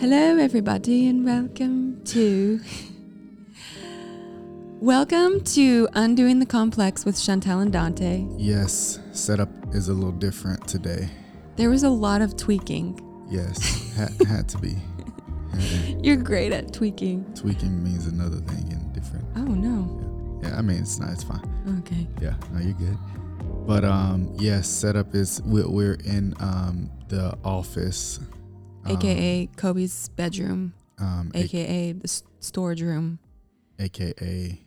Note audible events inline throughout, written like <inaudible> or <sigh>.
Hello, everybody, and welcome to. welcome to Undoing the Complex with Chantelle and Donta. Yes, setup is a little different today. There was a lot of tweaking. Yes, had, <laughs> had to be. Had You're great at tweaking. Tweaking means another thing and different. Oh, no. Yeah, I mean it's not. It's fine. Okay. Yeah, no, you're good. But um, yes, setup is we're, we're in um the office, um, AKA Kobe's bedroom, um, a- AKA the s- storage room, aka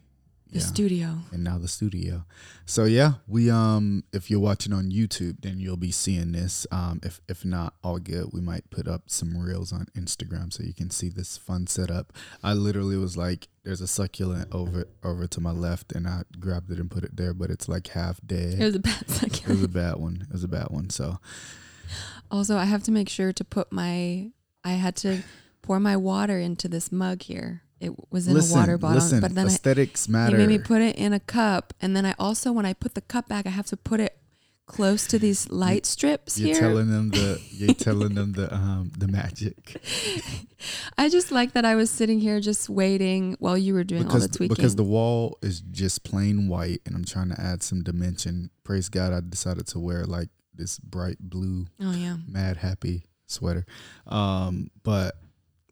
the yeah, studio. and now the studio. So yeah, we um if you're watching on YouTube, then you'll be seeing this. Um, if if not, all good. We might put up some reels on Instagram so you can see this fun setup. I literally was like, "There's a succulent over over to my left," and I grabbed it and put it there, but it's like half dead. It was a bad <laughs> succulent. It was a bad one. It was a bad one. So Also, I have to make sure to put my. I had to pour my water into this mug here. It was in listen, a water bottle, listen. but then I, aesthetics matter. You made me put it in a cup, and then I also, when I put the cup back, I have to put it close to these light strips you're here. telling them the you're <laughs> telling them the um the magic I just like that I was sitting here just waiting while you were doing all the tweaking. because the wall is just plain white and I'm trying to add some dimension. Praise God, I decided to wear like this bright blue, oh yeah, mad happy sweater. Um, but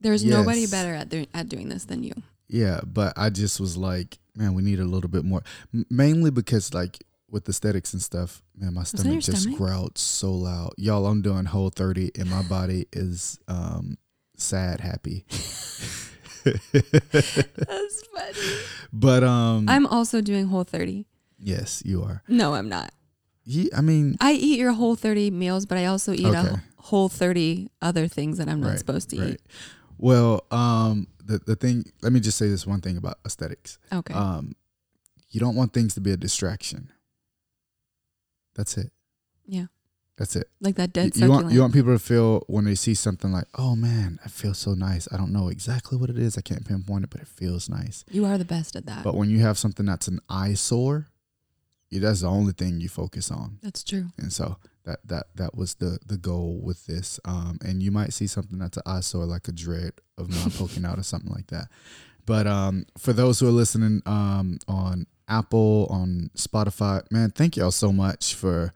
there's nobody better at do- at doing this than you. yeah, but I just was like, man, we need a little bit more. M- mainly because like with aesthetics and stuff, man, my stomach just stomach? growled so loud. Y'all, I'm doing whole 30 and my body is um sad happy. <laughs> That's funny. But um I'm also doing Whole 30. yes, you are. No, I'm not. Ye- I mean, I eat your Whole 30 meals, but I also eat Okay. a Whole 30 other things that I'm not Right, supposed to right. eat. Well, um, the the thing. Let me just say this one thing about aesthetics. Okay. Um, you don't want things to be a distraction. That's it. yeah, That's it. like that dead you succulent. want you want people to feel when they see something like, oh man, I feel so nice. I don't know exactly what it is. I can't pinpoint it, but it feels nice. you are the best at that. But when you have something that's an eyesore, that's the only thing you focus on. That's true. And so that that that was the the goal with this. Um, and you might see something that's an eyesore, like a dread of mine <laughs> poking out or something like that. But um, for those who are listening um, on Apple, on Spotify, man, thank y'all so much for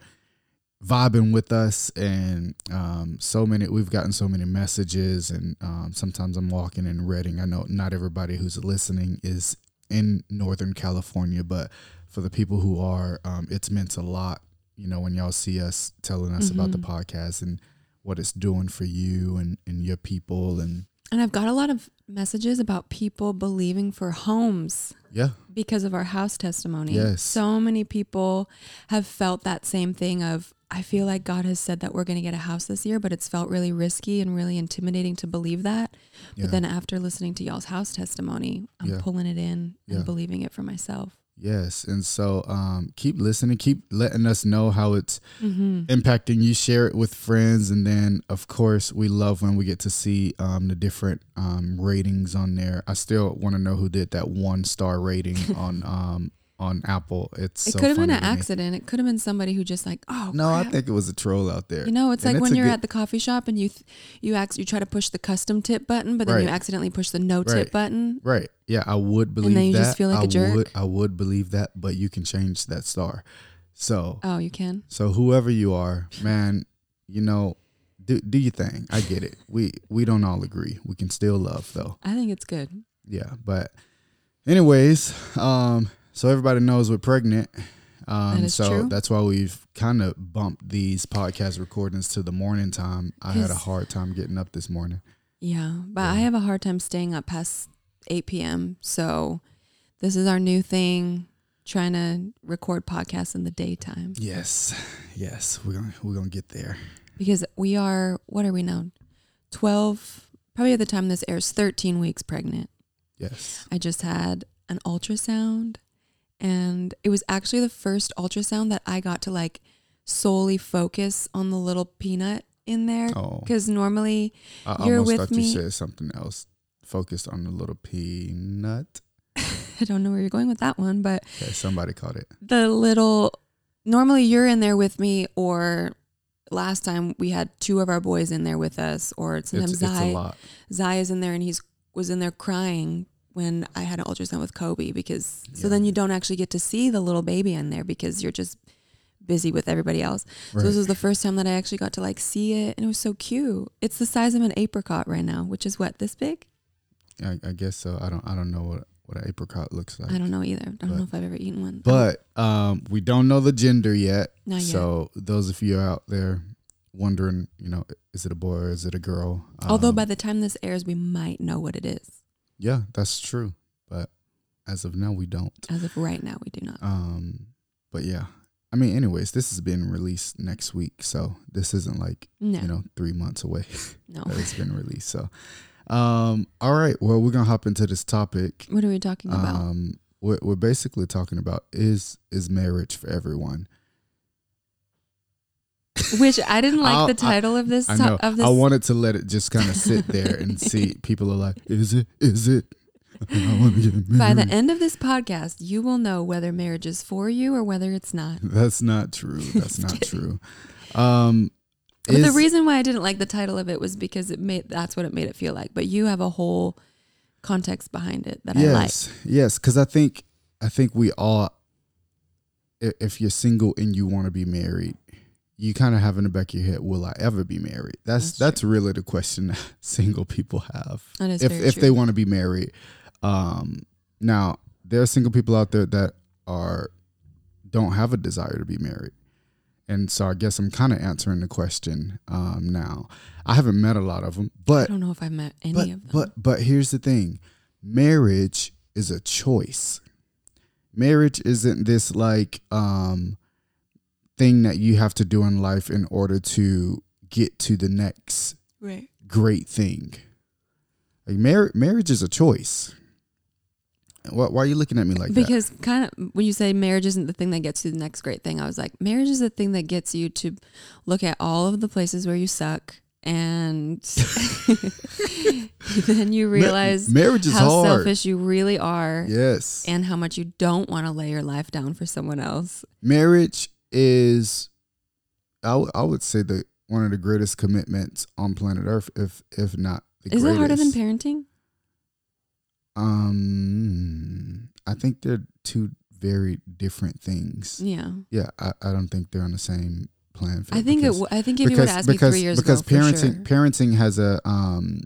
vibing with us and um, so many we've gotten so many messages and um, sometimes i'm walking in reading i know not everybody who's listening is in northern california but for the people who are um, it's meant a lot you know when y'all see us telling us about the Mhm. podcast and what it's doing for you and, and your people and And I've got a lot of messages about people believing for homes yeah because of our house testimony. Yes. So many people have felt that same thing of I feel like God has said that we're going to get a house this year, but it's felt really risky and really intimidating to believe that. yeah But then after listening to y'all's house testimony, I'm Yeah. pulling it in Yeah. and believing it for myself. Yes and so um, keep listening keep letting us know how it's Mm-hmm. impacting you share it with friends and then of course we love when we get to see um, the different um, ratings on there i still want to know who did that one star rating <laughs> on um, on apple it's It so could have been an accident. It could have been somebody who just like, oh, no i think it was a troll out there You know, it's And like it's when you're good- at the coffee shop and you th- you act you try to push the custom tip button, but then you accidentally push the no tip Right. button. right yeah i would believe then you that just feel like I a jerk? would i would believe that but you can change that star so Oh, you can. so whoever you are man you know do, do your thing i get it we we don't all agree we can still love though I think it's good. yeah but anyways um so everybody knows we're pregnant um That so true. that's why we've kind of bumped these podcast recordings to the morning time i had a hard time getting up this morning Yeah, but Yeah. I have a hard time staying up past 8 p.m. So this is our new thing, trying to record podcasts in the daytime yes yes we're gonna we're gonna get there because we are, what are we now? 12, probably at the time this airs, 13 weeks pregnant. yes I just had an ultrasound and it was actually the first ultrasound that I got to like solely focus on the little peanut in there oh. because normally i you're almost with thought me- you said something else focused on the little peanut. <laughs> I don't know where you're going with that one, but okay somebody caught it. the little normally you're in there with me or last time we had two of our boys in there with us, or sometimes It's, it's a Zai lot. Zai is in there and he's was in there crying when I had an ultrasound with Kobe because so then you don't actually get to see the little baby in there because you're just busy with everybody else. So this was the first time that I actually got to like see it and it was so cute. It's the size of an apricot right now, which is what this big? I, I guess so. I don't. I don't know what what an apricot looks like. I don't know either. I don't But- know if I've ever eaten one. But um, we don't know the gender yet. Not yet. So those of you out there wondering, you know, is it a boy or is it a girl? Although Um, by the time this airs, we might know what it is. Yeah, that's true. But as of now, we don't. As of right now, we do not. Um, but yeah, I mean, anyways, this is being released next week, so this isn't like No, you know three months away <laughs> no. it's been released. So, um, all right, well, we're gonna hop into this topic. What are we talking about? Um, we're, we're basically talking about is is marriage for everyone? <laughs> Which I didn't like I'll- the title of this. I know. Of this I wanted to let it just kind of sit there and <laughs> see. People are like, "Is it? Is it?" I want to get married. By the end of this podcast, you will know whether marriage is for you or whether it's not. That's not true. That's not <laughs> true. Um, But the reason why I didn't like the title of it was because it made that's what it made it feel like. But you have a whole context behind it that I like. yes, yes, because I think I think we all, if you're single and you want to be married, you kind of have in the back of your head, "Will I ever be married?" That's That's that's, really the question <laughs> that single people have. If if true. they want to be married. Um, now there are single people out there that are don't have a desire to be married, and so I guess I'm kind of answering the question um, now. I haven't met a lot of them, but I don't know if I've met any but of them. but but here's the thing: marriage is a choice. Marriage isn't this like um, thing that you have to do in life in order to get to the next right. great thing. Like mar- marriage is a choice. Why, why are you looking at me like that? because kind of when you say marriage isn't the thing that gets you the next great thing, I was like, marriage is the thing that gets you to look at all of the places where you suck, and <laughs> then you Ma- realize marriage is how hard. selfish you really are, Yes, and how much you don't want to lay your life down for someone else. marriage is, I, w- I would say the one of the greatest commitments on planet Earth, if if not the Is greatest. it harder than parenting? Um, I think they're two very different things. Yeah, Yeah, I, I don't think they're on the same plan. I think it. because- W- I think if you would to ask me three years because ago, parenting sure. parenting has a um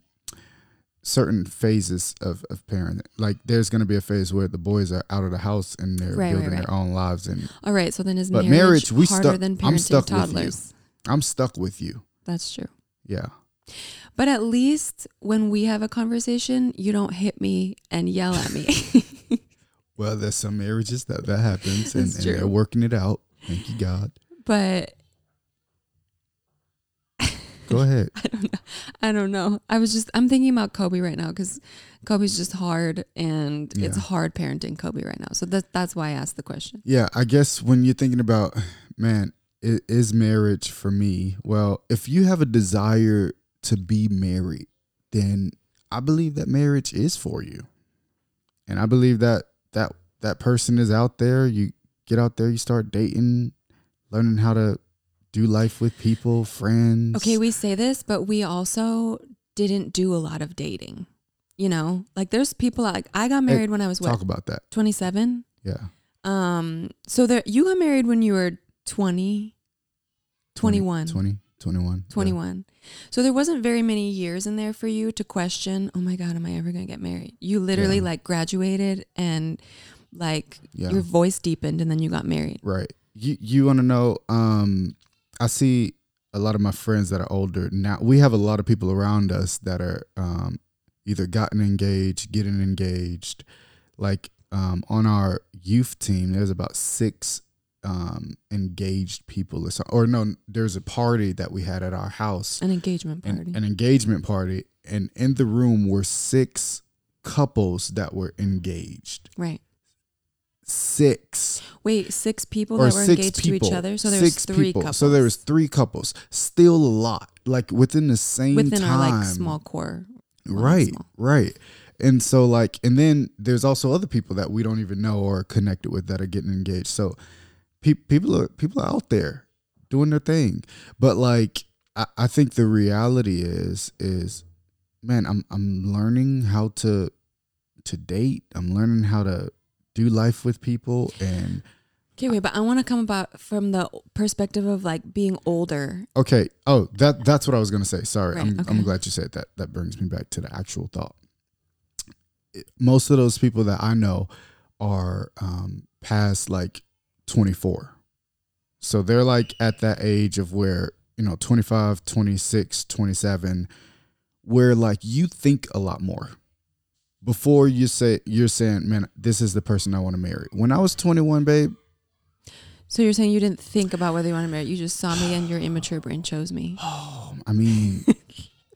certain phases of of parenting. Like there's going to be a phase where the boys are out of the house and they're Right, right, building right. their own lives, and All right, so then is But marriage, marriage, we harder stuck- than I'm parenting stuck with you. toddlers? I'm stuck with you. That's true. Yeah, But at least when we have a conversation, you don't hit me and yell at me. <laughs> well, there's some marriages that that happens, and, and they're working it out. Thank you, God. but Go <laughs> ahead. I don't know. I don't know. I was just I'm thinking about Kobe right now because Kobe's just hard and it's hard parenting Kobe right now. So that that's why I asked the question. Yeah, I guess when you're thinking about, man, is marriage for me? Well, if you have a desire to be married, then I believe that marriage is for you. And I believe that that that person is out there. You get out there, you start dating, learning how to do life with people, friends. Okay, we say this, but we also didn't do a lot of dating. You know, like there's people like I got married when I was talk about that. 27. Yeah. Um, so there you got married when you were 20, 21. 20, 21. yeah. 21. So there wasn't very many years in there for you to question, oh my God, am I ever going to get married? You literally Yeah. like graduated and like Yeah. your voice deepened and then you got married. Right. You you want to know? Um, I see a lot of my friends that are older now. We have a lot of people around us that are um, either gotten engaged, getting engaged. Like um, on our youth team, there's about six um, engaged people, or, so, or no, there's a party that we had at our house, An engagement an, party. an engagement party, and in the room were six couples that were engaged. right. Six. Wait, six people that were engaged people. to each other. So there was six three people. couples. So there was three couples. Still a lot. Like within the same within time. our like small core. well, Right. small. Right. And so like and then there's also other people that we don't even know or connected with that are getting engaged. So pe- people are people are out there doing their thing. But like I, I think the reality is is man, I'm I'm learning how to to date. I'm learning how to do life with people and Okay, wait, but I want to come about from the perspective of like being older. Okay. Oh, that that's what I was gonna say. Sorry, Right, I'm okay. I'm glad you said that. That brings me back to the actual thought. It- Most of those people that I know are um, past like 24, so they're like at that age of where you know 25, 26, 27, where like you think a lot more before you say you're saying, man, this is the person I want to marry. When I was 21, babe, So you're saying you didn't think about whether you want to marry? You just saw me and your immature brain chose me. Oh, <sighs> I mean,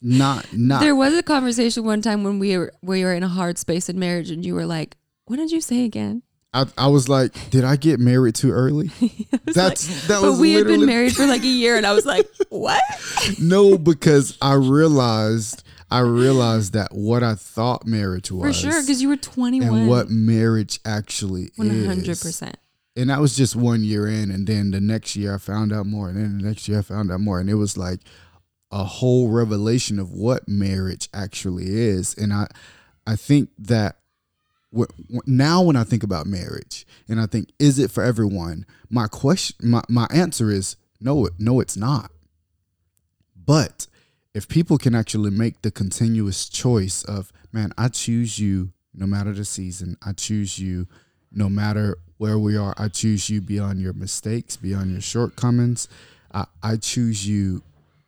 not not There was a conversation one time when we were we were in a hard space in marriage, and you were like, "What did you say again?" I, I was like, did I get married too early? <laughs> That's that was. But we had been married for like a year, and I was like, <laughs> "What?" <laughs> No, because I realized I realized that what I thought marriage was For sure, because you were 21. and what marriage actually One hundred is. percent. And that was just one year in, and then the next year I found out more, and then the next year I found out more, and it was like a whole revelation of what marriage actually is. And I, I think that now when I think about marriage, and I think is it for everyone? My question, my my answer is no, no, it's not. But if people can actually make the continuous choice of, man, I choose you no matter the season, I choose you no matter where we are, I choose you beyond your mistakes, beyond your shortcomings. I, I choose you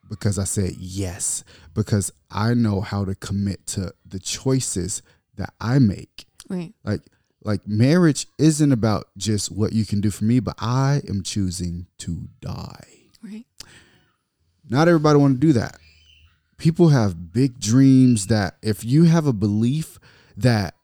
because I said yes, because I know how to commit to the choices that I make. Right. Like like marriage isn't about just what you can do for me, but I am choosing to die. Right. Not everybody want to do that. People have big dreams that if you have a belief that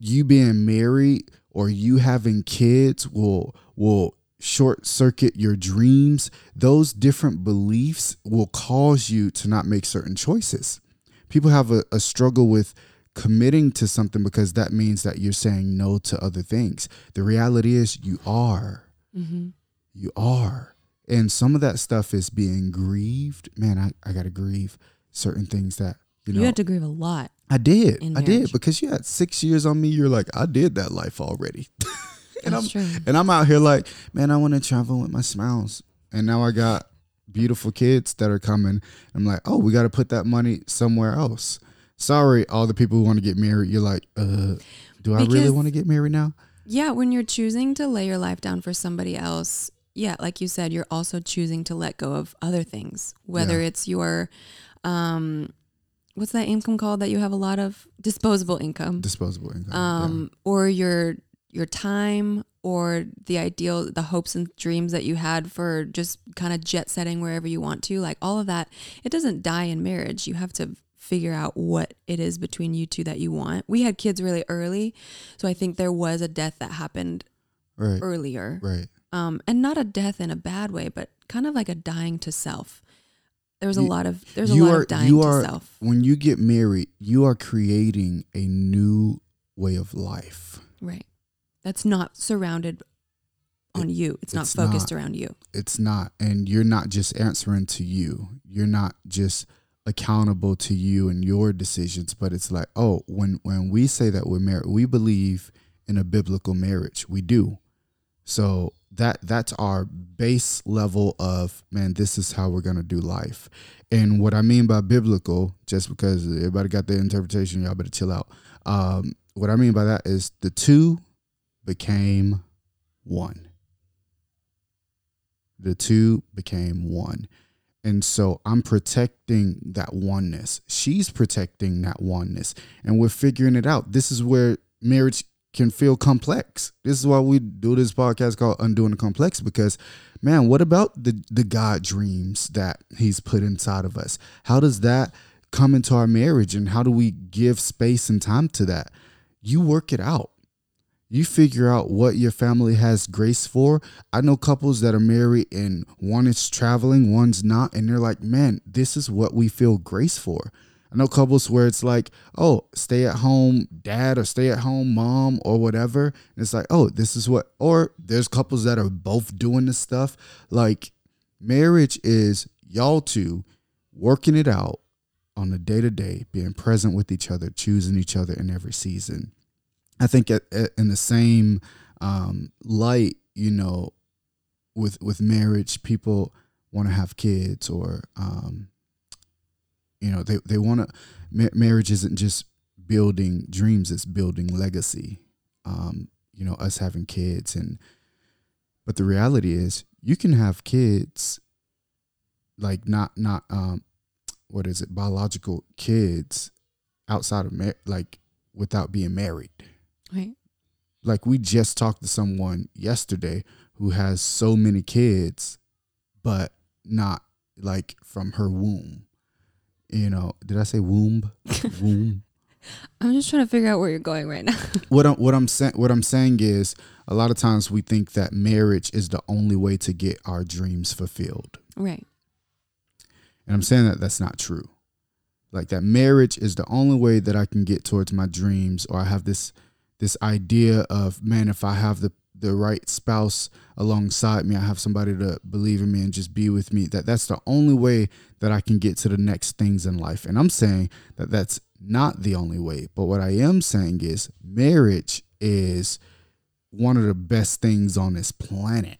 you being married or you having kids will will short circuit your dreams, those different beliefs will cause you to not make certain choices. People have a, a struggle with committing to something because that means that you're saying no to other things. The reality is you are Mm-hmm. you are. And some of that stuff is being grieved. Man, I, I got to grieve certain things that, you know. You, had to grieve a lot. I did. I did because you had six years on me. You're like, I did that life already. <laughs> and I'm true. and I'm out here like, man, I want to travel with my smiles. And now I got beautiful kids that are coming. I'm like, oh, we got to put that money somewhere else. Sorry, all the people who want to get married. You're like, uh, do I really want to get married now? Yeah, when you're choosing to lay your life down for somebody else, yeah, like you said, you're also choosing to let go of other things, whether Yeah. it's your, um, what's that income called that you have a lot of disposable income, Disposable income. yeah. um, or your your time, or the ideal, the hopes and dreams that you had for just kind of jet setting wherever you want to, like all of that. It doesn't die in marriage. You have to figure out what it is between you two that you want. We had kids really early, so I think there was a death that happened Right. earlier. Right. Um, and not a death in a bad way, but kind of like a dying to self. There was a lot of there's a lot are- of dying you to are- self. When you get married, you are creating a new way of life. Right. That's not surrounded on you. It's not focused not. around you. It's not. And you're not just answering to you. You're not just accountable to you and your decisions, but it's like, oh, when when we say that we're married, we believe in a biblical marriage. We do. So that that's our base level of man, this is how we're gonna do life. And what I mean by biblical, just because everybody got their interpretation, y'all better chill out. Um, what I mean by that is the two became one. The two became one. And so I'm protecting that oneness. She's protecting that oneness. And we're figuring it out. This is where marriage can feel complex. This is why we do this podcast called Undoing the Complex because man, what about the the God dreams that he's put inside of us? How does that come into our marriage and how do we give space and time to that? You work it out. You figure out what your family has grace for. I know couples that are married and one is traveling, one's not, and they're like, man, this is what we feel grace for. I know couples where it's like, oh, stay at home dad or stay at home mom or whatever. And it's like, oh, this is what, or there's couples that are both doing this stuff. Like, Marriage is y'all two working it out on a day to day, being present with each other, choosing each other in every season. I think in the same um, light, you know, with with marriage, people want to have kids or um, you know they they want to. Ma- marriage isn't just building dreams; it's building legacy. Um, you know, us having kids and but the reality is you can have kids like not not um what is it biological kids outside of mar- like without being married Right. like we just talked to someone yesterday who has so many kids but not like from her womb you know did i say womb <laughs> womb I'm just trying to figure out where you're going right now. <laughs> what I'm what I'm saying what I'm saying is a lot of times we think that marriage is the only way to get our dreams fulfilled. right. And I'm saying that that's not true. Like that marriage is the only way that I can get towards my dreams or I have this this idea of man if I have the the right spouse alongside me, I have somebody to believe in me and just be with me. That that's the only way that I can get to the next things in life. And I'm saying that that's not the only way. But what I am saying is marriage is one of the best things on this planet.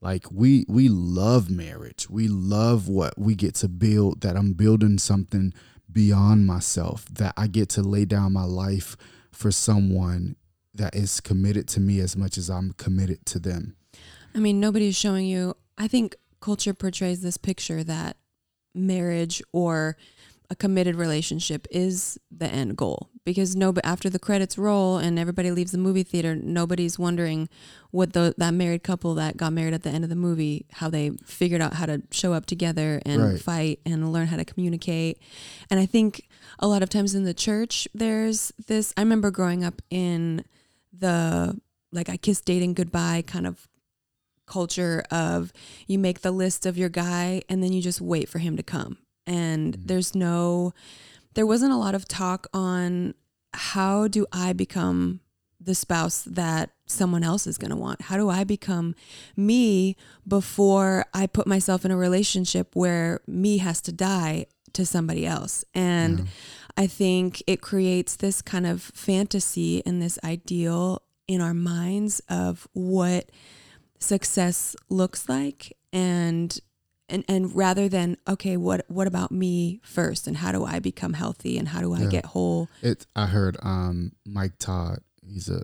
Like we we love marriage. We love what we get to build that I'm building something beyond myself that I get to lay down my life for someone that is committed to me as much as I'm committed to them. I mean, nobody's showing you. I think culture portrays this picture that marriage or a committed relationship is the end goal because no, after the credits roll and everybody leaves the movie theater, nobody's wondering what the that married couple that got married at the end of the movie how they figured out how to show up together and Right. fight and learn how to communicate. And I think a lot of times in the church, there's this. I remember growing up in the like I kiss dating goodbye kind of culture of you make the list of your guy and then you just wait for him to come. And mm. there's no there wasn't a lot of talk on how do I become the spouse that someone else is going to want? How do I become me before I put myself in a relationship where me has to die to somebody else? And I think it creates this kind of fantasy and this ideal in our minds of what success looks like and and and rather than okay what what about me first and how do I become healthy and how do I Yeah. get whole It I heard um Mike Todd, he's a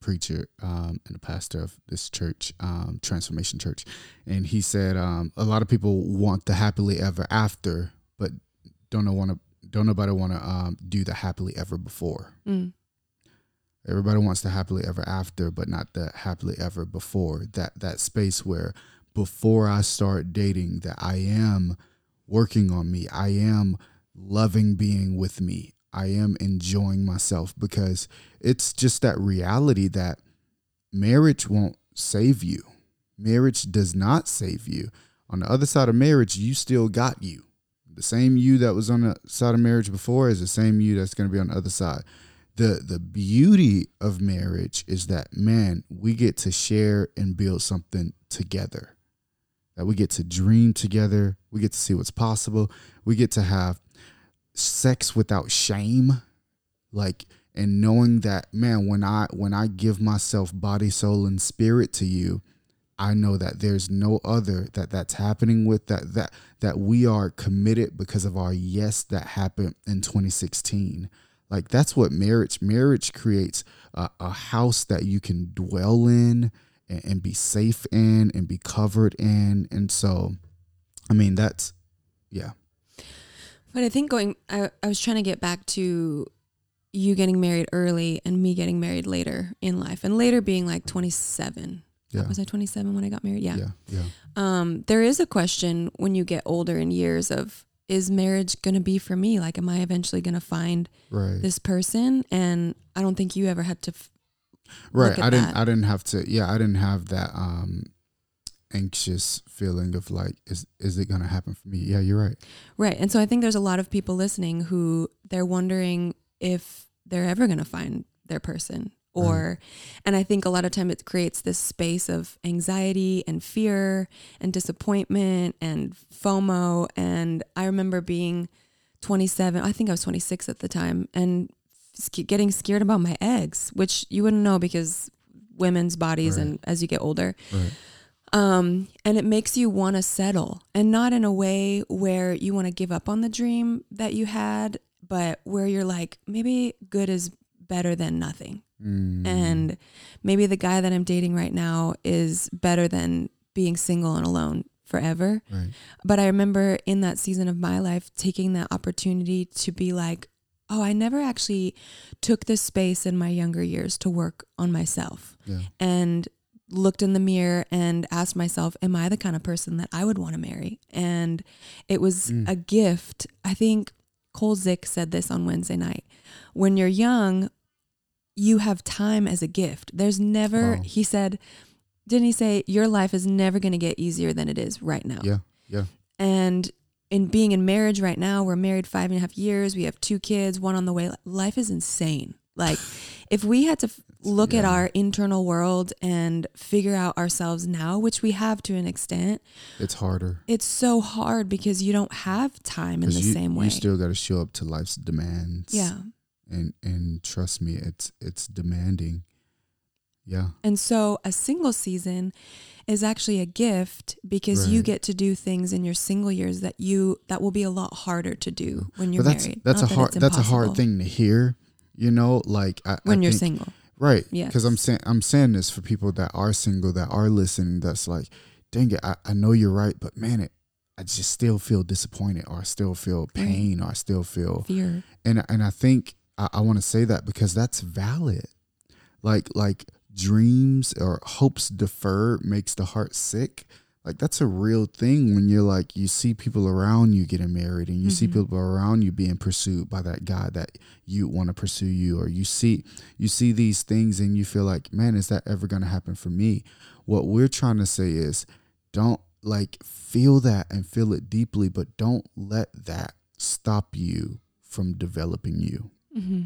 preacher um and a pastor of this church, um, Transformation Church. And he said um a lot of people want the happily ever after, but don't know wanna don't nobody wanna um do the happily ever before. Mm. Everybody wants the happily ever after, but not the happily ever before. That that space where before I start dating, that I am working on me. I am loving being with me. I am enjoying myself because it's just that reality that marriage won't save you. Marriage does not save you. On the other side of marriage, you still got you. The same you that was on the side of marriage before is the same you that's going to be on the other side. The the beauty of marriage is that man we get to share and build something together. That we get to dream together. We get to see what's possible. We get to have sex without shame like and knowing that man when i when i give myself body soul and spirit to you i know that there's no other that that's happening with that that that we are committed because of our yes that happened in 2016 like that's what marriage marriage creates a, a house that you can dwell in and, and be safe in and be covered in. And so i mean that's yeah. But I think going, I, I was trying to get back to you getting married early and me getting married later in life, and later being like 27. Yeah Was I 27 when I got married? Yeah. yeah yeah Um, there is a question when you get older in years of is marriage going to be for me? Like, am I eventually going to find right this person? And I don't think you ever had to. F- right i didn't that. i didn't have to yeah i didn't have that um anxious feeling of like is is it gonna happen for me yeah you're right right. And so I think there's a lot of people listening who they're wondering if they're ever going to find their person or and i think a lot of time it creates this space of anxiety and fear and disappointment and fomo and i remember being 27 i think i was 26 at the time and getting scared about my eggs which you wouldn't know because women's bodies Right. and as you get older Right. um, and it makes you want to settle and not in a way where you want to give up on the dream that you had, but where you're like, maybe good is better than nothing. Mm. And maybe the guy that I'm dating right now is better than being single and alone forever. right. But I remember in that season of my life taking that opportunity to be like, oh, I never actually took this space in my younger years to work on myself Yeah. and looked in the mirror and asked myself, Am I the kind of person that I would want to marry? And it was Mm. a gift. I think Cole Zick said this on Wednesday night. When you're young, you have time as a gift. There's never, Wow. he said, didn't he say, your life is never going to get easier than it is right now? Yeah. Yeah. And in being in marriage right now, we're married five and a half years. We have two kids, one on the way. Life is insane. Like, <sighs> if we had to f- look at our internal world and figure out ourselves now, which we have to an extent, It's harder. it's so hard because you don't have time in the you, same way. You still got to show up to life's demands. yeah. And and trust me, it's it's demanding. Yeah. And so a single season is actually a gift because you get to do things in your single years that you that will be a lot harder to do when you're but that's married. that's Not a that hard that's a hard thing to hear. You know, like I, when I you're think- single. Right. Yes. Because I'm saying I'm saying this for people that are single that are listening. That's like, dang it, I, I know you're right, but man, it I just still feel disappointed, or I still feel Right. pain, or I still feel Fear. and and I think I, I want to say that because that's valid. Like like dreams or hopes deferred makes the heart sick. Like that's a real thing when you're like you see people around you getting married and you see Mhm. people around you being pursued by that guy that you want to pursue you or you see you see these things and you feel like man is that ever going to happen for me? What we're trying to say is don't like feel that and feel it deeply but don't let that stop you from developing you hmm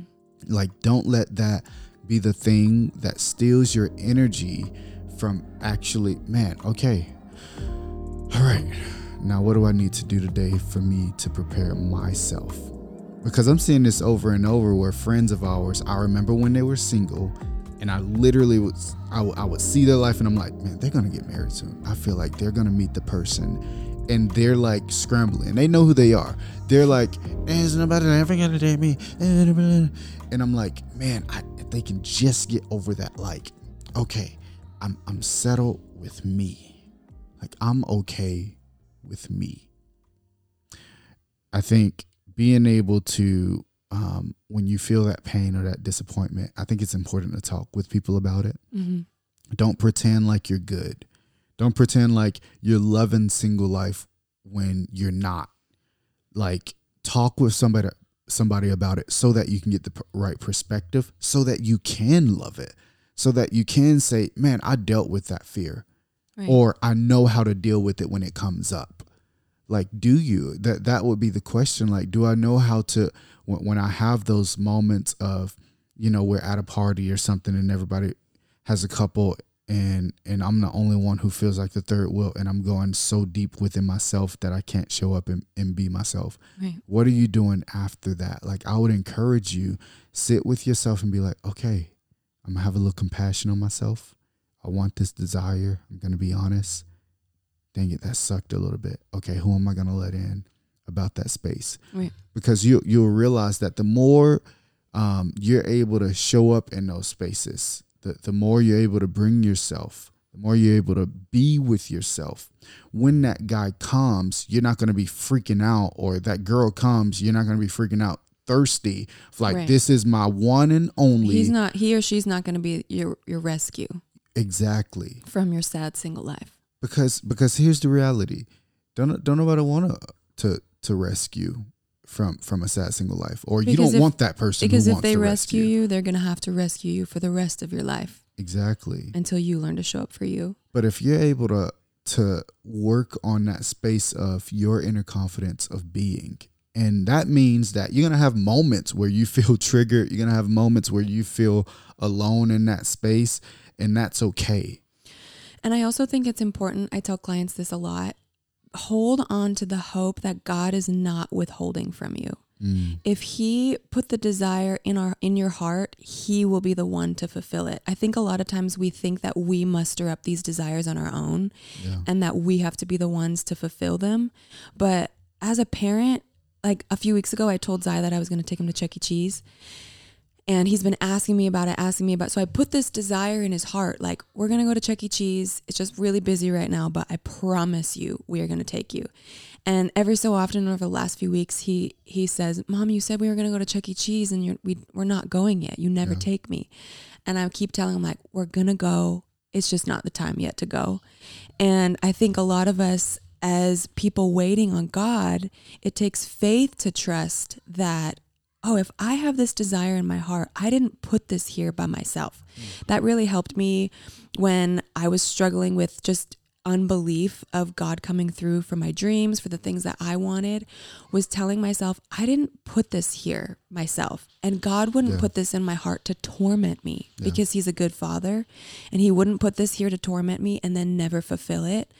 like don't let that be the thing that steals your energy from actually man okay. All right. Now what do i need to do today for me to prepare myself? Because i'm seeing this over and over where friends of ours i remember when they were single and i literally was i, w- I would see their life and i'm like man they're gonna get married soon. I feel like they're gonna meet the person and they're like scrambling they know who they are. They're like there's nobody ever gonna date me. And i'm like man I, if they can just get over that like okay i'm i'm settled with me. Like i'm okay with me. I think being able to um, when you feel that pain or that disappointment i think it's important to talk with people about it. Hmm don't pretend like you're good. Don't pretend like you're loving single life when you're not. Like talk with somebody somebody about it so that you can get the right perspective, so that you can love it. So that you can say, "Man, I dealt with that fear." Right. Or I know how to deal with it when it comes up. Like do you? That that would be the question like do I know how to when, when I have those moments of you know, we're at a party or something and everybody has a couple and and I'm the only one who feels like the third wheel and I'm going so deep within myself that I can't show up and, and be myself. right. What are you doing after that? Like I would encourage you, sit with yourself and be like, okay, I'm gonna have a little compassion on myself. I want this desire. I'm gonna be honest. Dang it, that sucked a little bit. Okay, who am I gonna let in about that space? Right. Because you you'll realize that the more um, you're able to show up in those spaces, the, the more you're able to bring yourself, the more you're able to be with yourself. When that guy comes, you're not going to be freaking out, or that girl comes, you're not going to be freaking out, thirsty. Like, Right. this is my one and only. He's not. He or she's not going to be your your rescue exactly. from your sad single life. Because because here's the reality. Don't don't nobody want to to to rescue from from a sad single life, or you don't if- want that person. Because if they to rescue you, they're going to have to rescue you for the rest of your life exactly. until you learn to show up for you. But if you're able to to work on that space of your inner confidence of being, and that means that you're gonna have moments where you <laughs> feel triggered. You're gonna have moments where you feel alone in that space, and that's okay. And I also think it's important. I tell clients this a lot. Hold on to the hope that God is not withholding from you. Mm. If he put the desire in our in your heart, he will be the one to fulfill it. I think a lot of times we think that we muster up these desires on our own Yeah. and that we have to be the ones to fulfill them. But as a parent, like a few weeks ago, I told Zai that I was going to take him to Chuck E. Cheese. And he's been asking me about it, asking me about it. So I put this desire in his heart like, we're going to go to Chuck E. Cheese. It's just really busy right now, but I promise you, we are going to take you. And every so often over the last few weeks, he he says, Mom, you said we were going to go to Chuck E. Cheese and you're, we, we're not going yet. You never Yeah. take me. And I keep telling him, like, we're going to go. It's just not the time yet to go. And I think a lot of us, as people waiting on God, it takes faith to trust that, oh, if I have this desire in my heart, I didn't put this here by myself. Mm-hmm. That really helped me when I was struggling with just unbelief of God coming through for my dreams, for the things that I wanted, was telling myself, I didn't put this here myself. And God wouldn't Yeah. put this in my heart to torment me Yeah. because He's a good father. And He wouldn't put this here to torment me and then never fulfill it.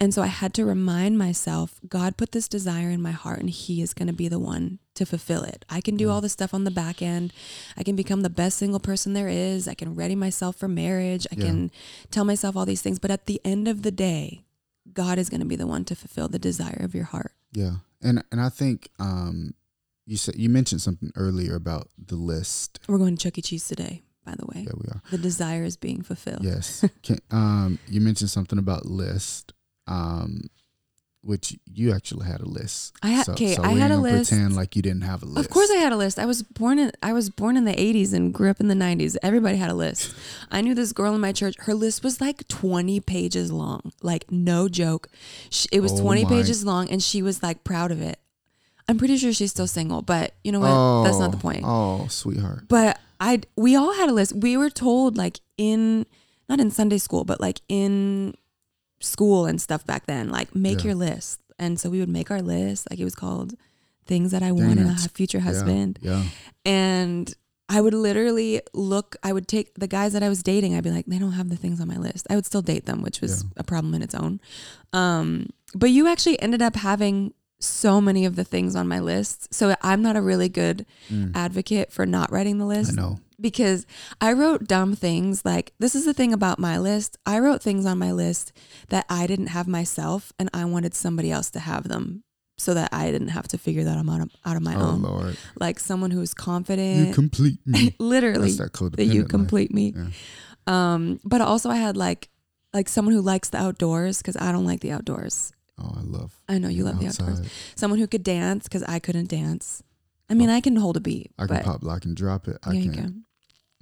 And so I had to remind myself, God put this desire in my heart and He is going to be the one to fulfill it. I can do all the stuff on the back end. I can become the best single person there is. I can ready myself for marriage. I Yeah. can tell myself all these things. But at the end of the day, God is going to be the one to fulfill the desire of your heart. Yeah, and and I think um, you said you mentioned something earlier about the list. We're going to Chuck E. Cheese today, by the way. Yeah, we are. The desire is being fulfilled. Yes. <laughs> Can, um, you mentioned something about list, um, which you actually had a list. I had- So- okay, so I had a list. Pretend like you didn't have a list. Of course I had a list. I was born in I was born in the 80s and grew up in the 90s. Everybody had a list. <laughs> I knew this girl in my church. Her list was like 20 pages long. Like no joke. She, it was Oh 20 my- pages long and she was like proud of it. I'm pretty sure she's still single, but you know what? Oh, That's not the point. Oh, sweetheart. But I we all had a list. We were told like in not in Sunday school, but like in school and stuff back then, like make Yeah. your list. And so we would make our list. Like it was called things that I want in a future husband. Yeah. And I would literally look, I would take the guys that I was dating, I'd be like, they don't have the things on my list. I would still date them, which was Yeah. a problem in its own. Um, but you actually ended up having so many of the things on my list. So I'm not a really good Mm. advocate for not writing the I list know. Because I wrote dumb things. Like, this is the thing about my list. I wrote things on my list that I didn't have myself, and I wanted somebody else to have them so that I didn't have to figure that out of, out of my oh own. Lord, Like, someone who's confident. you complete me. <laughs> literally, That's that codependent. that you life. complete me. Yeah. Um, but also, I had like, like someone who likes the outdoors because I don't like the outdoors. Oh, I love. I know you love the outdoors. Someone who could dance because I couldn't dance. I mean, I can hold a beat, I can pop lock and drop it. I yeah, you can can.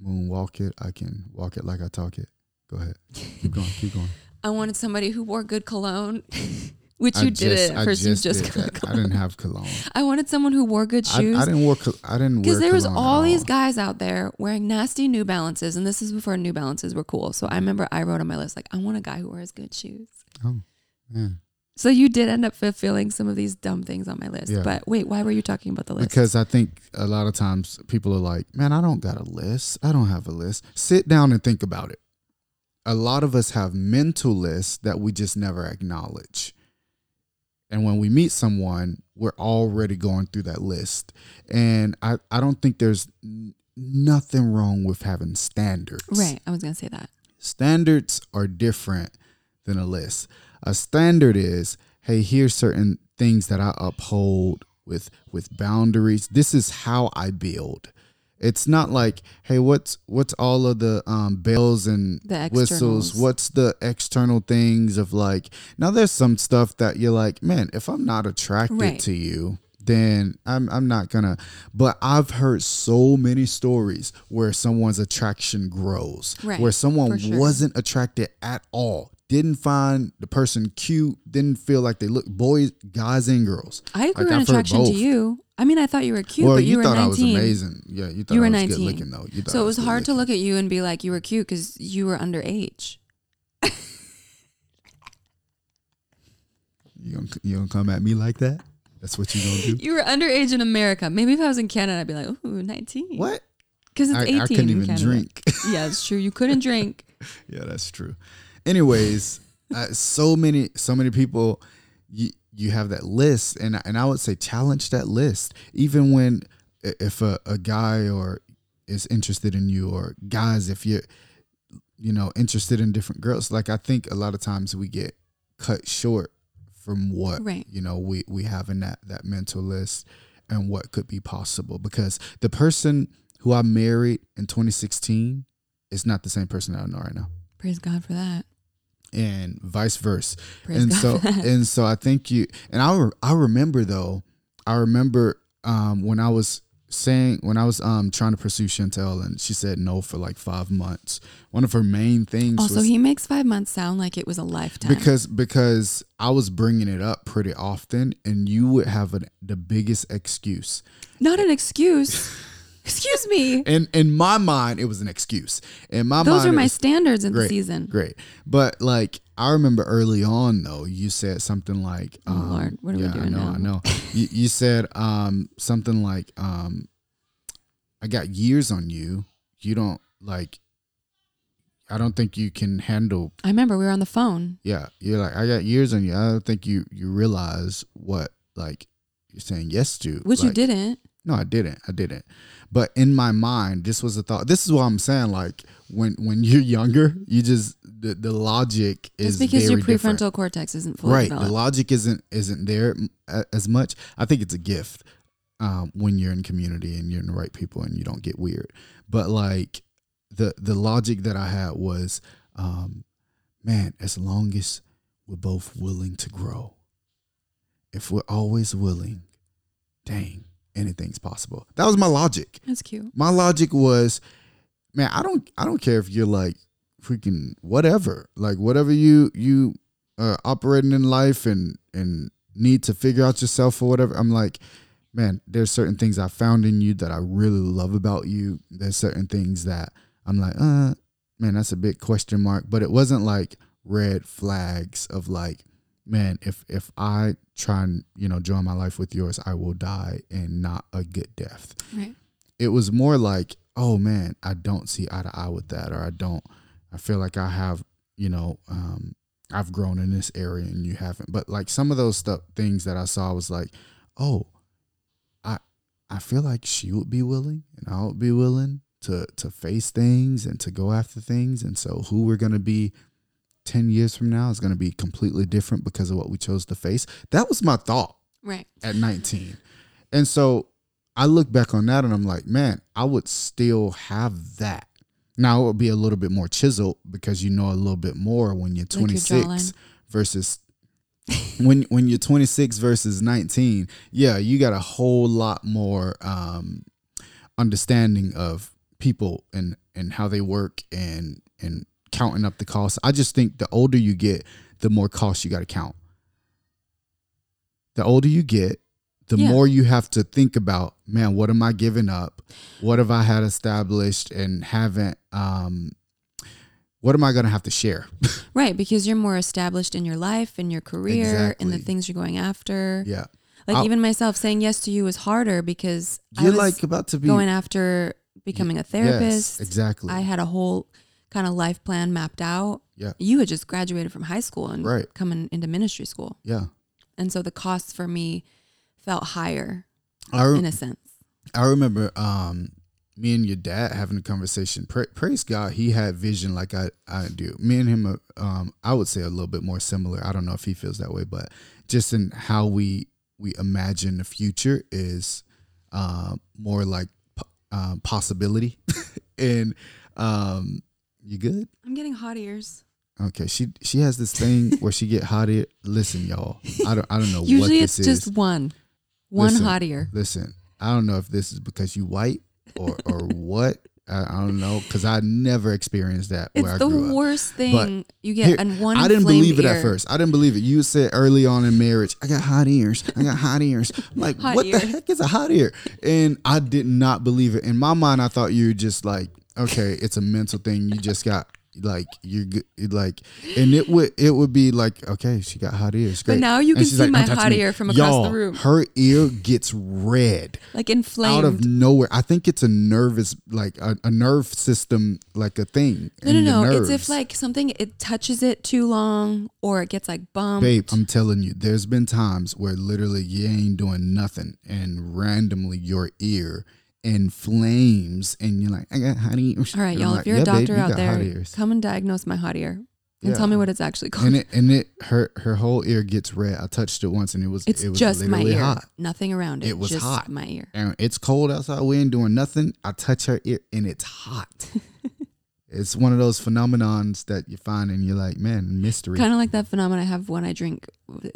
Moonwalk it. I can walk it like I talk it. Go ahead. Keep going. Keep going. <laughs> I wanted somebody who wore good cologne, <laughs> which I you did just- it. I first, just just did. I didn't have cologne. <laughs> I wanted someone who wore good shoes. I didn't wear. I didn't because there was all these all. guys out there wearing nasty New Balances, and this is before New Balances were cool. So I remember I wrote on my list like, I want a guy who wears good shoes. Oh, yeah. So you did end up fulfilling some of these dumb things on my list. Yeah. But wait, why were you talking about the list? Because I think a lot of times people are like, man, I don't got a list. I don't have a list. Sit down and think about it. A lot of us have mental lists that we just never acknowledge. And when we meet someone, we're already going through that list. And I, I don't think there's nothing wrong with having standards. right, I was gonna say that. Standards are different than a list. A standard is, hey, here's certain things that I uphold with with boundaries. This is how I build. It's not like, hey, what's what's all of the um, bells and The whistles? What's the external things of like? Now there's some stuff that you're like, man, if I'm not attracted Right. to you, then I'm I'm not gonna. But I've heard so many stories where someone's attraction grows, Right, where someone sure. wasn't attracted at all, didn't find the person cute, didn't feel like they look boys, guys and girls. I grew Like, an I've attraction to you. I mean, I thought you were cute, well, but you, you, were thought 19. I was amazing. Yeah, you thought You were I was 19. good looking though. You So it was good hard to look at you and be like, you were cute because you were underage. You gonna you gonna come at me like that? That's what you gonna do? <laughs> You were underage in America. Maybe if I was in Canada, I'd be like, ooh, 19. what? Because it's I, 18. I couldn't even Canada. drink. <laughs> Yeah, it's true. You couldn't drink. yeah, that's true. Anyways, uh, so many so many people you you have that list and and I would say challenge that list even when if a, a guy or is interested in you or guys if you're you know interested in different girls like I think a lot of times we get cut short from what Right. you know we we have in that that mental list and what could be possible because the person who I married in 2016 is not the same person that I know right now Praise God for that. And vice versa. Praise and God so and so I think you and I re- I remember though I remember um, when I was saying when I was um, trying to pursue Chantelle and she said no for like five months. One of her main things Also, was he makes five months sound like it was a lifetime. because because I was bringing it up pretty often and you would have an, the biggest excuse. Not an excuse. Excuse me. And in my mind, it was an excuse. In my Those mind, are my was- standards in the season. Great. But like I remember early on though, you said something like Oh, um, Lord, what are we doing I know, now? I know. you, you said um something like um I got years on you. You don't like I don't think you can handle I remember we were on the phone. yeah, you're like I got years on you. I don't think you you realize what like you're saying yes to. Which you didn't. no, I didn't. I didn't. But in my mind, this was a thought. This is what I'm saying. Like when when you're younger, you just the, the logic is Just because your prefrontal different. cortex isn't fully right. developed. The logic isn't isn't there as much. I think it's a gift um, when you're in community and you're in the right people and you don't get weird. But like the the logic that I had was, um, man, as long as we're both willing to grow, if we're always willing, dang, anything's possible. That was my logic. That's cute. My logic was, man, I don't I don't care if you're like freaking whatever, like whatever you you uh, operating in life and and need to figure out yourself or whatever. I'm like, man, there's certain things I found in you that I really love about you. There's certain things that I'm like, uh, man, that's a big question mark. But it wasn't like red flags of like, man, if if I try and you know join my life with yours, I will die and not a good death Right. it was more like, oh man, I don't see eye to eye with that, or I don't, I feel like I have, you know, um, I've grown in this area and you haven't. But like some of those stuff, things that I saw was like, oh, I, I feel like she would be willing and I would be willing to to face things and to go after things, and so who we're gonna be. 10 years from now is going to be completely different because of what we chose to face. That was my thought Right. at 19. And so I look back on that and I'm like, man, I would still have that. Now it would be a little bit more chiseled because you know a little bit more when you're Like your 26 jawline. versus <laughs> when when you're 26 versus 19. Yeah, you got a whole lot more um understanding of people and and how they work and and counting up the costs. I just think the older you get, the more costs you got to count. The older you get, the Yeah. more you have to think about, man, what am I giving up? What have I had established and haven't um what am I going to have to share? <laughs> Right. Because you're more established in your life in your career in the things you're going after. yeah. Like I'll- even myself saying yes to you was harder because You're was like about to be going after becoming a Yes, therapist. exactly. I had a whole kind of life plan mapped out. Yeah. You had just graduated from high school and Right. coming into ministry school. yeah. And so the costs for me felt higher I re- in a sense. I remember um, me and your dad having a conversation. Pra- praise God, he had vision like I, I do. Me and him, are, um, I would say a little bit more similar. I don't know if he feels that way, but just in how we we imagine the future is uh, more like um, possibility. <laughs> and um, you good? I'm getting hot ears. Okay, she she has this thing where she get hot ear. Listen, y'all, I don't I don't know <laughs> Usually what it's just is. one. One Listen. hot ear. Listen, I don't know if this is because you white or or what. I, I don't know because I never experienced that where It's I the grew up. worst thing you get Here, and one I didn't believe it ear. at first. I didn't believe it. You said early on in marriage, I got hot ears. I got hot ears. I'm like, Hot what ear. the heck is a hot ear? And I did not believe it. In my mind, I thought you were just like, okay, it's a mental thing. You just got like you're good, like, and it would it would be like, okay, she got hot ears. But Great. now you And can see like, my hot me." ear from across the Y'all, room. Her ear gets red like inflamed. out of nowhere. I think it's a nervous, like a, a nerve system, like a thing. no, no, no. It's if like something it touches it too long or it gets like bumped. Babe, I'm telling you, there's been times where literally you ain't doing nothing and randomly your ear inflames and you're like, I got hot ears. All right, y'all. like, if you're "Yeah, a doctor babe, you out there, hot ears." come and diagnose my hot ear and Yeah. tell me what it's actually called. and it and it her her whole ear gets red. I touched it once and it was it's it was just my ear, hot. nothing around it. It was just hot. My ear. And it's cold outside. We ain't doing nothing. I touch her ear and it's hot. <laughs> it's one of those phenomenons that you find and you're like, man, mystery. Kind of like that phenomenon I have when I drink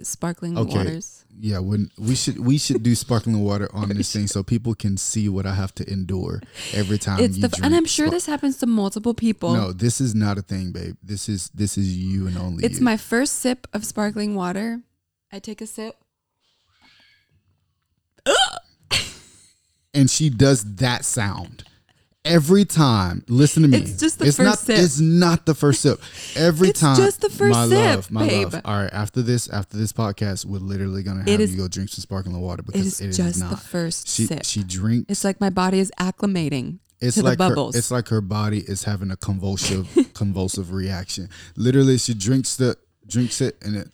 sparkling Okay. waters. yeah, when we should we should do sparkling water on <laughs> this thing so people can see what I have to endure every time. It's you the drink and I'm sure this happens to multiple people. No, this is not a thing, babe. This is this is you and only it's you. my first sip of sparkling water. I take a sip. <gasps> and she does that sound every time. Listen to me. It's just the it's first not, sip. It's not the first sip. Every It's time. just the first my sip, love, my babe. love. All right, after this, after this podcast, we're literally gonna have It is- you go drink some sparkling water It because it's just not. the first she sip. she drinks. It's like my body is acclimating It's to like the her, bubbles. it's like her body is having a convulsive <laughs> convulsive reaction. Literally, she drinks the drinks it and it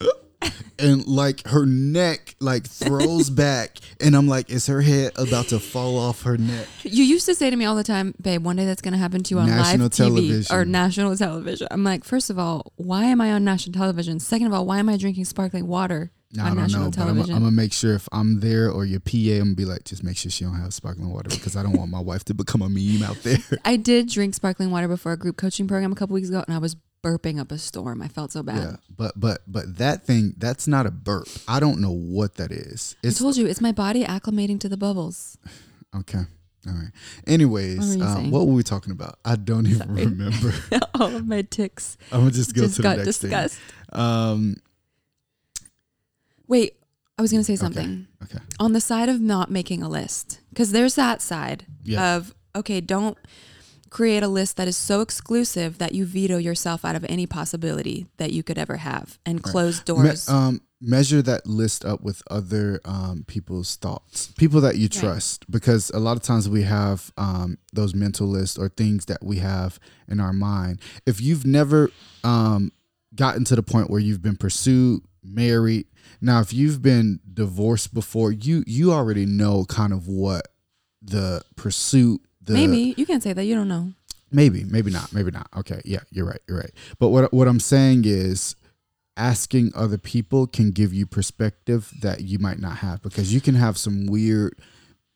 and like her neck like throws <laughs> back and I'm like, is her head about to fall off her neck? you used to say to me all the time, babe, one day that's going to happen to you on National live TV television. or national television. I'm like, first of all, why am I on national television? Second of all, why am I drinking sparkling water No, on I don't national know, television? I'm gonna make sure if I'm there or your PA, I'm gonna be like, just make sure she don't have sparkling water because I don't want my wife to become a meme out there. <laughs> I did drink sparkling water before a group coaching program a couple weeks ago, and I was burping up a storm. I felt so bad. Yeah, but but but that thing, that's not a burp. I don't know what that is. I It's told you, it's my body acclimating to the bubbles. okay. All right. Anyways, What were um, what were we talking about? I don't even Sorry. remember. <laughs> all of my ticks I'm gonna just go just to the next discussed. thing. Um. Wait, I was going to say something. Okay. on the side of not making a list because there's that side Yeah. of okay don't create a list that is so exclusive that you veto yourself out of any possibility that you could ever have and close Me- doors um, measure that list up with other um, people's thoughts, people that you trust, because a lot of times we have um, those mental lists or things that we have in our mind. If you've never um, gotten to the point where you've been pursued, married, now if you've been divorced before, you you already know kind of what the pursuit. The, maybe. You can't say that. You don't know. Maybe, maybe not, maybe not. Okay, yeah, you're right, you're right. But what what I'm saying is asking other people can give you perspective that you might not have because you can have some weird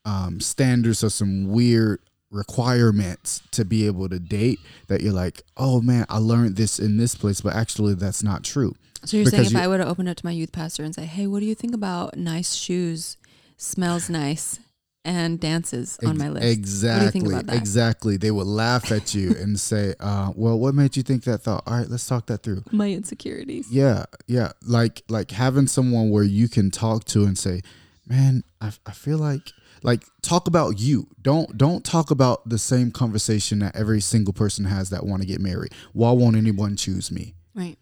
um, standards or some weird requirements to be able to date that you're like, oh man, I learned this in this place, but actually that's not true. so you're saying if i would have opened up to my youth pastor and say hey what do you think about nice shoes? Smells nice and dances on my list Exactly. what do you think about that Exactly. They would laugh at you <laughs> and say, uh, well, what made you think that thought? All right, let's talk that through. my insecurities Yeah, yeah. Like like having someone where you can talk to and say, "Man, I, I feel like like talk about you. Don't don't talk about the same conversation that every single person has that want to get married. Why won't anyone choose me?" right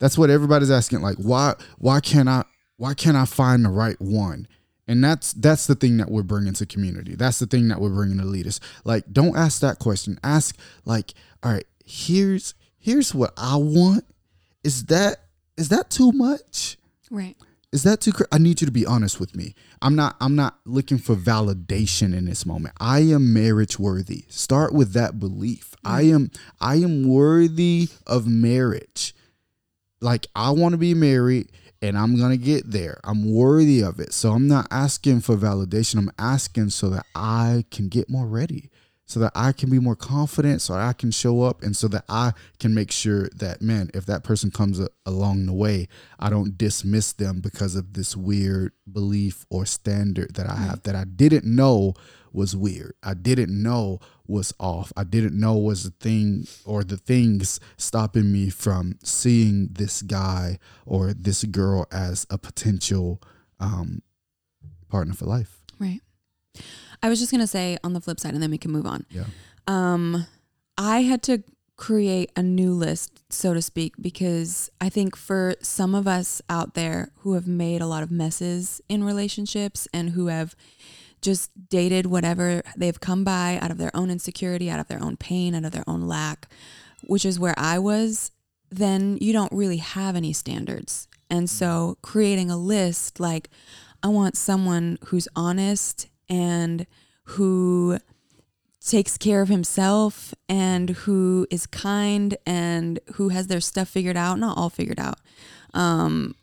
That's what everybody's asking like, "Why why can't I why can't I find the right one?" And that's that's the thing that we're bringing to community. That's the thing that we're bringing to leaders. Like, don't ask that question. Ask like, "All right, here's here's what I want. Is that is that too much? right Is that too? Cr- I need you to be honest with me. I'm not. I'm not looking for validation in this moment. I am marriage worthy. Start with that belief. I am. I am worthy of marriage. Like I want to be married, and I'm gonna get there. I'm worthy of it. So I'm not asking for validation. I'm asking so that I can get more ready. So that I can be more confident, so I can show up, and so that I can make sure that, man, if that person comes a- along the way, I don't dismiss them because of this weird belief or standard that I have that I didn't know was weird. I didn't know was off. I didn't know was the thing or the things stopping me from seeing this guy or this girl as a potential um, partner for life. Right. I was just gonna say on the flip side, and then we can move on. Yeah. Um, I had to create a new list, so to speak, because I think for some of us out there who have made a lot of messes in relationships and who have just dated whatever they've come by out of their own insecurity, out of their own pain, out of their own lack, which is where I was, then you don't really have any standards. And so creating a list like, I want someone who's honest and who takes care of himself and who is kind and who has their stuff figured out, not all figured out, um,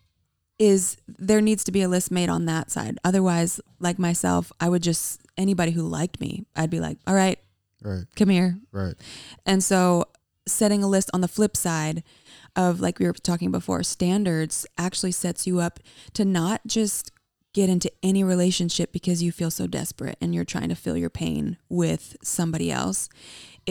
is there needs to be a list made on that side. Otherwise, like myself, I would just, anybody who liked me, I'd be like, all right, Right. come here. Right. And so setting a list on the flip side of like we were talking before, standards actually sets you up to not just get into any relationship because you feel so desperate and you're trying to fill your pain with somebody else.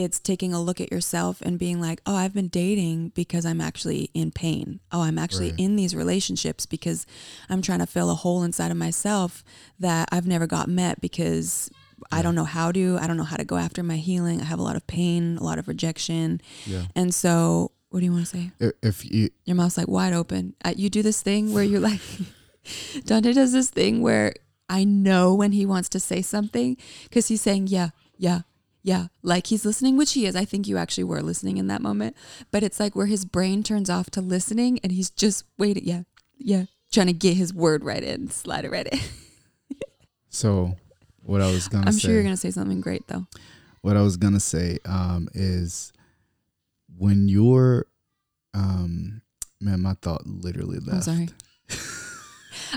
It's taking a look at yourself and being like, oh, I've been dating because I'm actually in pain. Oh, I'm actually Right. in these relationships because I'm trying to fill a hole inside of myself that I've never got met because I don't know how to. I don't know how to go after my healing. I have a lot of pain, a lot of rejection. Yeah. And so, what do you want to say? If, if you Your mouth's like wide open. Uh, you do this thing where you're like, <laughs> Donta does this thing where I know when he wants to say something because he's saying, yeah, yeah, yeah. Like he's listening, which he is. I think you actually were listening in that moment. But it's like where his brain turns off to listening and he's just waiting. Yeah, yeah. Trying to get his word right in, slide it right in. <laughs> so what I was gonna I'm say sure you're going to say something great though. what I was gonna say um, is when you're um, man, my thought literally left. I'm sorry.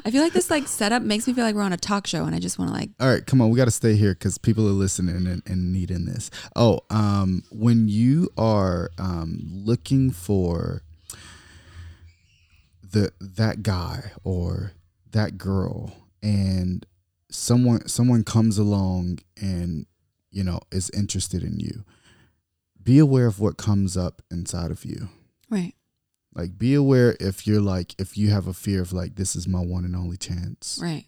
I feel like this like setup makes me feel like we're on a talk show and I just want to like, All right, come on, we got to stay here because people are listening and, and needing this. Oh, um, when you are um, looking for the that guy or that girl, and someone someone comes along and you know is interested in you, be aware of what comes up inside of you. right, Like, be aware if you're like if you have a fear of like this is my one and only chance. Right,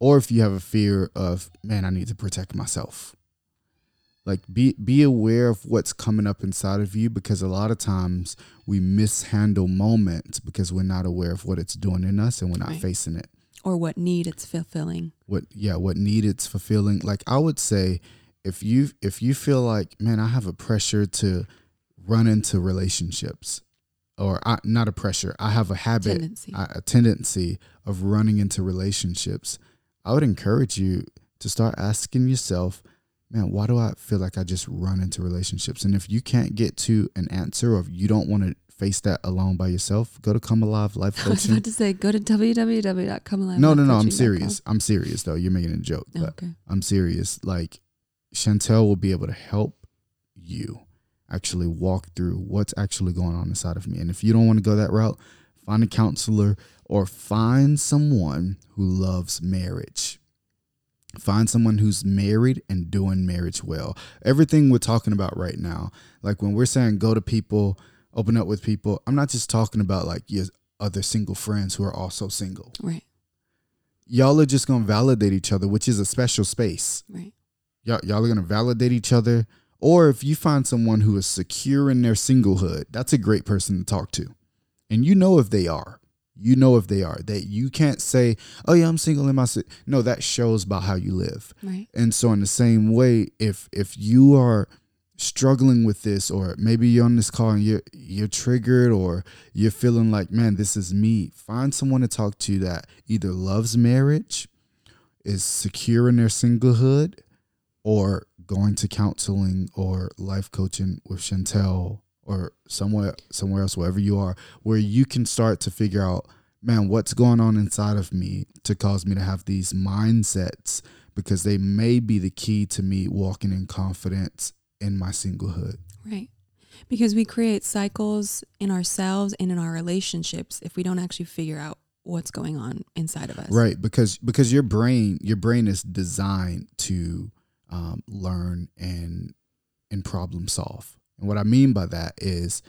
or if you have a fear of man i need to protect myself. Like be be aware of what's coming up inside of you because a lot of times we mishandle moments because we're not aware of what it's doing in us and we're not Right. facing it. Or what need it's fulfilling. what yeah what need it's fulfilling. Like i would say if you if you feel like man i have a pressure to run into relationships or I, not a pressure i have a habit Tendency. a tendency of running into relationships i would encourage you to start asking yourself man why do i feel like i just run into relationships and if you can't get to an answer or if you don't want to face that alone by yourself go to come alive life Coaching. <laughs> I was about to say, go to www.comealive. no no no i'm serious i'm serious though you're making a joke but Okay. I'm serious. Like Chantelle will be able to help you actually walk through what's actually going on inside of me. And if you don't want to go that route, find a counselor or find someone who loves marriage. Find someone who's married and doing marriage well. Everything we're talking about right now, like when we're saying go to people, open up with people, I'm not just talking about like your other single friends who are also single. Right. Y'all are just gonna validate each other, which is a special space Right. y'all, y'all are gonna validate each other or if you find someone who is secure in their singlehood that's a great person to talk to and you know if they are you know if they are that you can't say oh yeah i'm single in my si-. no that shows about how you live Right. and so in the same way if if you are struggling with this or maybe you're on this call and you're you're triggered or you're feeling like man this is me find someone to talk to that either loves marriage is secure in their singlehood or going to counseling or life coaching with Chantelle or somewhere somewhere else wherever you are where you can start to figure out man what's going on inside of me to cause me to have these mindsets because they may be the key to me walking in confidence in my singlehood Right. Because we create cycles in ourselves and in our relationships if we don't actually figure out what's going on inside of us. right because because your brain your brain is designed to um, learn and and problem solve. And what i mean by that is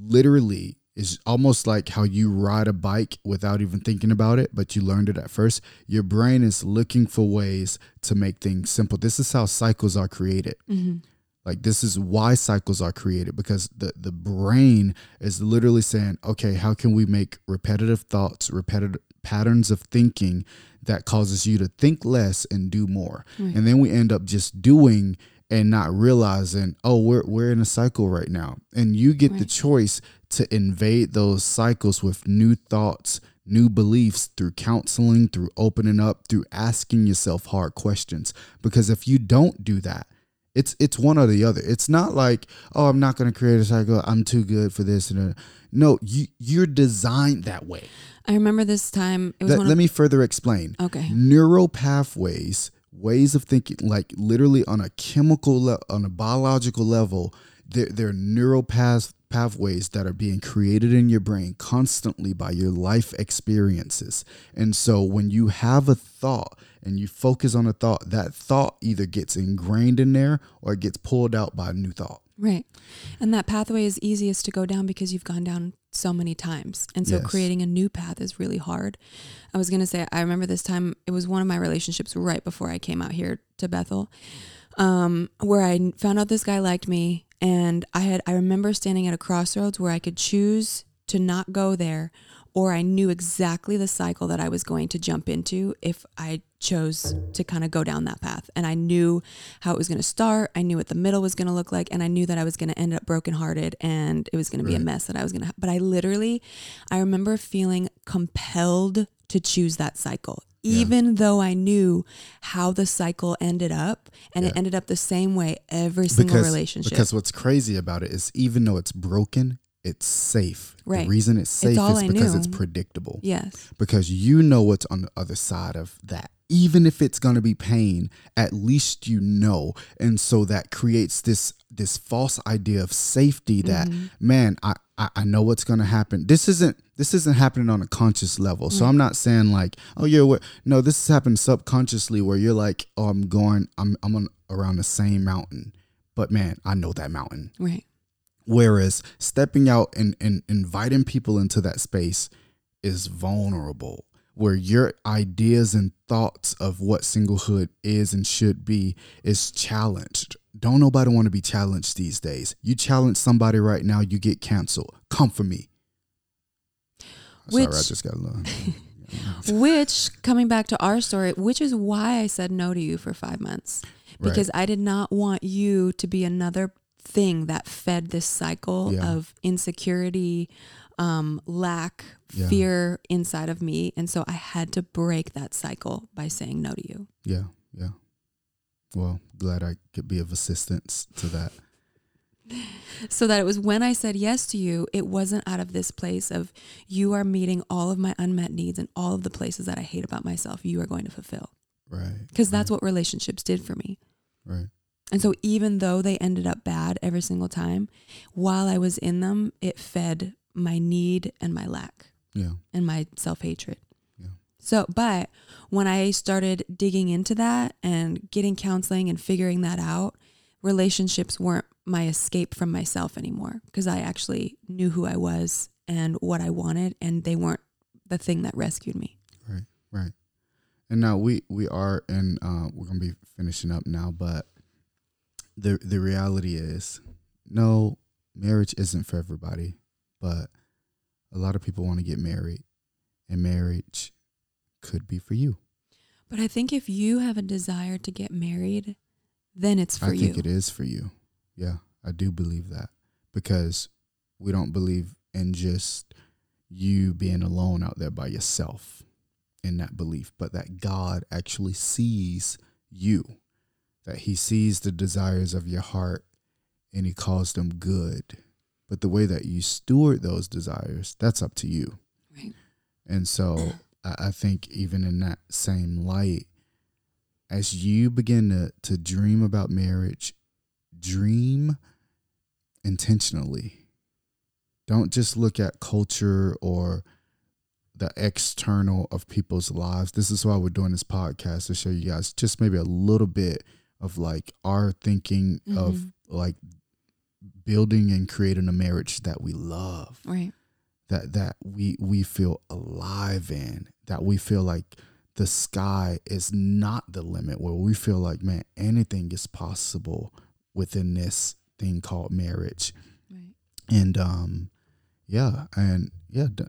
literally is almost like how you ride a bike without even thinking about it but you learned it at first. Your brain is looking for ways to make things simple. This is how cycles are created. Hmm Like this is why cycles are created because the the brain is literally saying, okay, how can we make repetitive thoughts, repetitive patterns of thinking that causes you to think less and do more. Right. And then we end up just doing and not realizing, oh, we're we're in a cycle right now. And you get the choice to invade those cycles with new thoughts, new beliefs through counseling, through opening up, through asking yourself hard questions. Because if you don't do that, it's it's one or the other. It's not like, oh, I'm not going to create a cycle. I'm too good for this. And no, you you're designed that way. I remember this time. It was Let, of, me further explain. Okay. Neural pathways, ways of thinking, like literally on a chemical, le- on a biological level, there, there are neural paths, pathways that are being created in your brain constantly by your life experiences. And so when you have a thought and you focus on a thought, that thought either gets ingrained in there or it gets pulled out by a new thought. Right. And that pathway is easiest to go down because you've gone down so many times. And so Yes. creating a new path is really hard. I was going to say, I remember this time, it was one of my relationships right before I came out here to Bethel, um, where I found out this guy liked me. And I had, I remember standing at a crossroads where I could choose to not go there, or I knew exactly the cycle that I was going to jump into if I chose to kind of go down that path. And I knew how it was going to start. I knew what the middle was going to look like. And I knew that I was going to end up brokenhearted and it was going to be a mess that I was going to have. But I literally, I remember feeling compelled to choose that cycle. Yeah. Even though I knew how the cycle ended up, and it ended up the same way every single relationship. Because what's crazy about it is even though it's broken, it's safe. Right. The reason it's safe all is I because knew. it's predictable. yes, Because you know what's on the other side of that. Even if it's going to be pain, at least you know. And so that creates this this false idea of safety that Mm-hmm. man, I, I I know what's going to happen. This isn't this isn't happening on a conscious level. So I'm not saying like, oh yeah, what no, this is happening subconsciously where you're like, oh, I'm going I'm I'm on around the same mountain. But man, I know that mountain. right. Whereas stepping out and, and inviting people into that space is vulnerable, where your ideas and thoughts of what singlehood is and should be is challenged. Don't nobody want to be challenged these days. You challenge somebody right now, you get canceled. Come for me. Sorry, I Which- just got a little. <laughs> Which, coming back to our story, which is why I said no to you for five months. Right. Because I did not want you to be another thing that fed this cycle Yeah. of insecurity, um, lack, Yeah. fear inside of me. And so I had to break that cycle by saying no to you. Yeah, yeah. Well, glad I could be of assistance to that. <laughs> So that it was when I said yes to you, it wasn't out of this place of you are meeting all of my unmet needs and all of the places that I hate about myself, you are going to fulfill. Right. Because that's what relationships did for me. Right. And so even though they ended up bad every single time, while I was in them, it fed my need and my lack Yeah. and my self-hatred. Yeah. So, but when I started digging into that and getting counseling and figuring that out, relationships weren't my escape from myself anymore because I actually knew who I was and what I wanted and they weren't the thing that rescued me. Right, right. And now we we are and uh we're gonna be finishing up now, but the the reality is no, marriage isn't for everybody, but a lot of people want to get married and marriage could be for you. But I think if you have a desire to get married, then it's for I you. I think it is for you. Yeah, I do believe that. Because we don't believe in just you being alone out there by yourself in that belief, but that God actually sees you, that He sees the desires of your heart and He calls them good. But the way that you steward those desires, that's up to you. Right. And so I, I think even in that same light, as you begin to, to dream about marriage, dream intentionally. Don't just look at culture or the external of people's lives. This is why we're doing this podcast to show you guys just maybe a little bit of like our thinking of Mhm. like building and creating a marriage that we love Right. that that we we feel alive in that we feel like the sky is not the limit where we feel like man anything is possible within this thing called marriage. Right. And um, yeah, and yeah, d-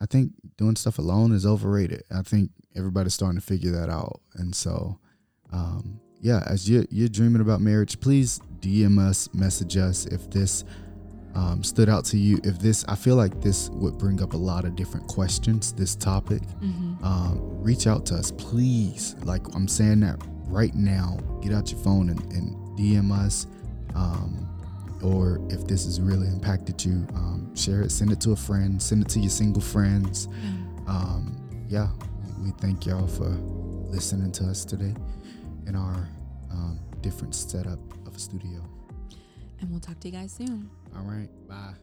I think doing stuff alone is overrated. I think everybody's starting to figure that out, and so um, yeah, as you you're dreaming about marriage, please DM us, message us if this um, stood out to you. If this, I feel like this would bring up a lot of different questions. This topic, Mm-hmm. um, reach out to us, please. Like I'm saying that right now. Get out your phone and, and DM us. Um, or if this has really impacted you, um, share it, send it to a friend, send it to your single friends. Yeah. Um, yeah, we, thank y'all for listening to us today in our um, different setup studio. And we'll talk to you guys soon. All right, bye.